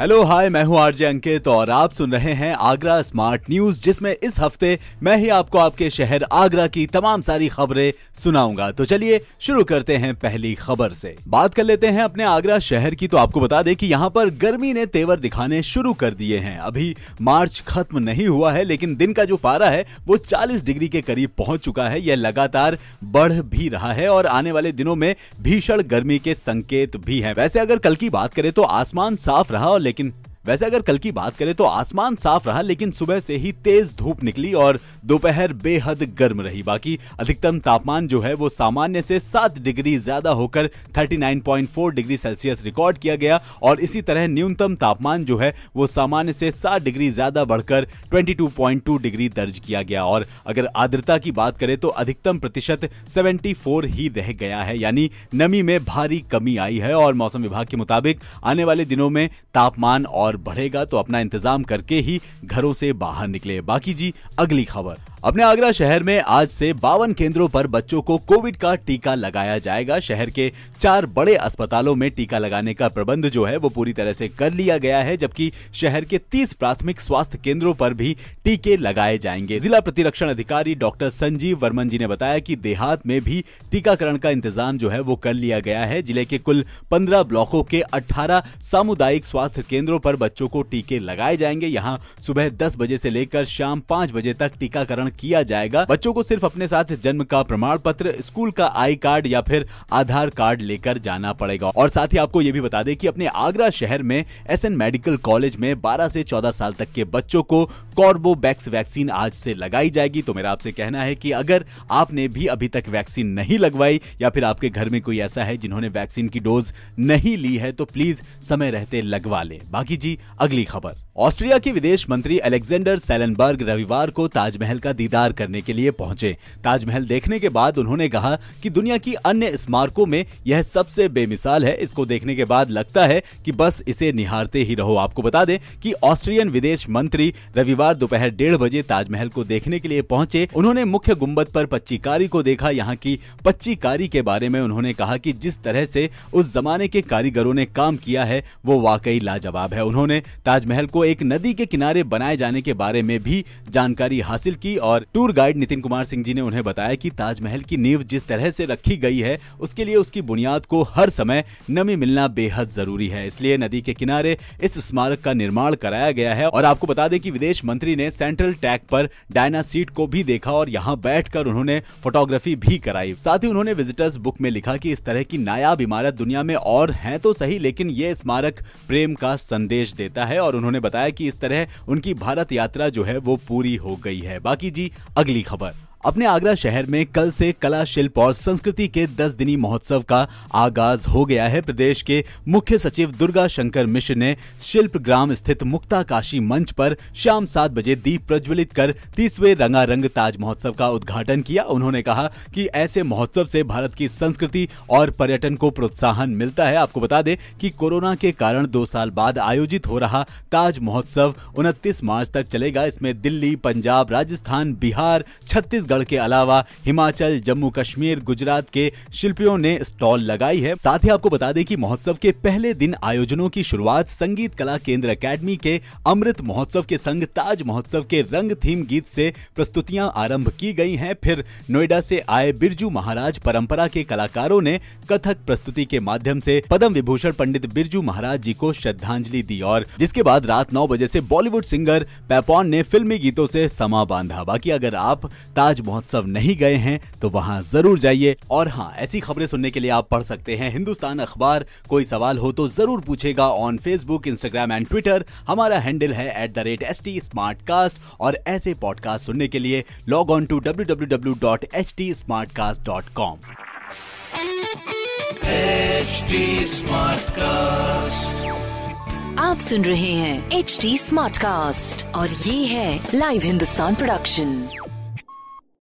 hello hi मैं हूँ RJ अंकित और आप सुन रहे हैं आगरा स्मार्ट न्यूज़ जिसमें इस हफ़्ते मैं ही आपको आपके शहर आगरा की तमाम सारी खबरें सुनाऊँगा। तो चलिए शुरू करते हैं पहली खबर से। बात कर लेते हैं अपने आगरा शहर की तो आपको बता दें कि यहाँ पर गर्मी ने तेवर दिखाने शुरू कर दिए हैं। अभी मार्च खत्म नहीं हुआ है, लेकिन दिन का जो पारा है, वो 40 डिग्री के करीब पहुँच चुका है। यह लगातार बढ़ भी रहा है और आने वाले दिनों में भीषण गर्मी के संकेत भी है। वैसे अगर कल की बात करें तो आसमान साफ़ रहा और लेकिन वैसे अगर कल की बात करें तो आसमान साफ़ रहा, लेकिन सुबह से ही तेज धूप निकली और दोपहर बेहद गर्म रही। बाकी अधिकतम तापमान जो है वो सामान्य से सात डिग्री ज़्यादा होकर 39.4 डिग्री सेल्सियस रिकॉर्ड किया गया और इसी तरह न्यूनतम तापमान जो है वो सामान्य से सात डिग्री ज़्यादा बढ़कर 22.2 डिग्री दर्ज किया गया। और अगर आर्द्रता की बात करें तो अधिकतम प्रतिशत 74 ही रह गया है, यानी नमी में भारी कमी आई है। और मौसम विभाग के मुताबिक आने वाले दिनों में तापमान और बढ़ेगा तो अपना इंतज़ाम करके ही घरों से बाहर निकले। बाकी जी अगली खबर। अपने आगरा शहर में आज से बावन केंद्रों पर बच्चों को कोविड का टीका लगाया जाएगा। शहर के चार बड़े अस्पतालों में टीका लगाने का प्रबंध जो है, वो पूरी तरह से कर लिया गया है, जबकि शहर के 30 प्राथमिक स्वास्थ्य केंद्रों पर भी टीके लगाए जाएँगे। जिला प्रतिरक्षण अधिकारी डॉक्टर संजीव वर्मन जी ने बताया कि देहात में भी टीकाकरण का इंतज़ाम जो है, वो कर लिया गया है। ज़िले के कुल पंद्रह ब्लॉकों के अठारह सामुदायिक स्वास्थ्य केंद्रों पर बच्चों को टीके लगाए जाएँगे। यहाँ सुबह दस बजे से लेकर शाम पाँच बजे तक टीकाकरण किया जाएगा। बच्चों को सिर्फ़ अपने साथ जन्म का प्रमाण पत्र स्कूल का आई कार्ड या फिर आधार कार्ड लेकर जाना पड़ेगा। और साथ ही आपको ये भी बता दें कि अपने आगरा शहर में एसएन मेडिकल कॉलेज में 12 से 14 साल तक के बच्चों को कॉर्बोवैक्स वैक्सीन आज से लगाई जाएगी। तो मेरा आपसे कहना है कि अगर आपने भी अभी तक वैक्सीन नहीं लगवाई या फिर आपके घर में कोई ऐसा है जिन्होंने वैक्सीन की डोज नहीं ली है तो प्लीज़ समय रहते लगवा लें। बाकी जी, अगली खबर। ऑस्ट्रिया के विदेश मंत्री अलेक्जेंडर सेलेनबर्ग रविवार को ताजमहल का दीदार करने के लिए पहुँचे। ताजमहल देखने के बाद उन्होंने कहा कि दुनिया की अन्य स्मारकों में यह सबसे बेमिसाल है। इसको देखने के बाद लगता है कि बस इसे निहारते ही रहो। आपको बता दें कि ऑस्ट्रियन विदेश मंत्री रविवार दोपहर डेढ़ बजे ताजमहल को देखने के लिए पहुँचे। उन्होंने मुख्य गुंबद पर पच्चीकारी को देखा। यहाँ की पच्चीकारी के बारे में उन्होंने कहा कि जिस तरह से उस जमाने के कारीगरों ने काम किया है, वो वाकई लाजवाब है। उन्होंने ताजमहल को एक नदी के किनारे बनाए जाने के बारे में भी जानकारी हासिल की और टूर गाइड नितिन कुमार सिंह जी ने उन्हें बताया कि ताजमहल की नींव जिस तरह से रखी गई है, उसके लिए उसकी बुनियाद को हर समय नमी मिलना बेहद ज़रूरी है। इसलिए नदी के किनारे इस स्मारक का निर्माण कराया गया है और आपको बता दें कि विदेश मंत्री ने सेंट्रल टैग पर डायना सीट को भी देखा और यहाँ बैठकर उन्होंने फोटोग्राफी भी कराई। साथ ही उन्होंने विजिटर्स बुक में लिखा कि इस तरह की नायाब इमारत दुनिया में और है तो सही, लेकिन ये स्मारक प्रेम का संदेश देता है और उन्होंने बताया कि इस तरह उनकी भारत यात्रा जो है वो पूरी हो गई है। बाकी जी, अगली खबर। अपने आगरा शहर में कल से कला, शिल्प और संस्कृति के 10 दिनी महोत्सव का आगाज़ हो गया है। प्रदेश के मुख्य सचिव दुर्गा शंकर मिश्र ने शिल्प ग्राम स्थित मुक्ता काशी मंच पर शाम सात बजे दीप प्रज्वलित कर तीसवे रंगारंग ताज महोत्सव का उद्घाटन किया। उन्होंने कहा कि ऐसे महोत्सव से भारत की संस्कृति और पर्यटन को प्रोत्साहन मिलता है। आपको बता दें कि कोरोना के कारण दो साल बाद आयोजित हो रहा ताज महोत्सव उनतीस मार्च तक चलेगा। इसमें दिल्ली, पंजाब, राजस्थान, बिहार, छत्तीसगढ़ छत्तीसगढ़ के अलावा हिमाचल, जम्मू कश्मीर, गुजरात के शिल्पियों ने स्टॉल लगाई है। साथ ही आपको बता दें कि महोत्सव के पहले दिन आयोजनों की शुरुआत संगीत कला केंद्र अकेडमी के अमृत महोत्सव के संग ताज महोत्सव के रंग थीम गीत से प्रस्तुतियाँ आरंभ की गई हैं। फिर नोएडा से आए बिरजू महाराज परंपरा के कलाकारों ने कथक प्रस्तुति के माध्यम से पद्म विभूषण पंडित बिरजू महाराज जी को श्रद्धांजलि दी और जिसके बाद रात नौ बजे से बॉलीवुड सिंगर पैपॉन ने फिल्मी गीतों से समा बांधा बाकी अगर आप ताज महोत्सव नहीं गए हैं तो वहाँ ज़रूर जाइए। और हाँ ऐसी खबरें सुनने के लिए आप पढ़ सकते हैं हिंदुस्तान अखबार। कोई सवाल हो तो ज़रूर पूछेगा on Facebook Instagram and Twitter हमारा हैंडल है at the rate S T smart cast और ऐसे पॉडकास्ट सुनने के लिए log on to W W W dot H T smart cast dot com Smartcast. आप सुन रहे हैं एच डी स्मार्ट कास्ट और ये है लाइव हिंदुस्तान प्रोडक्शन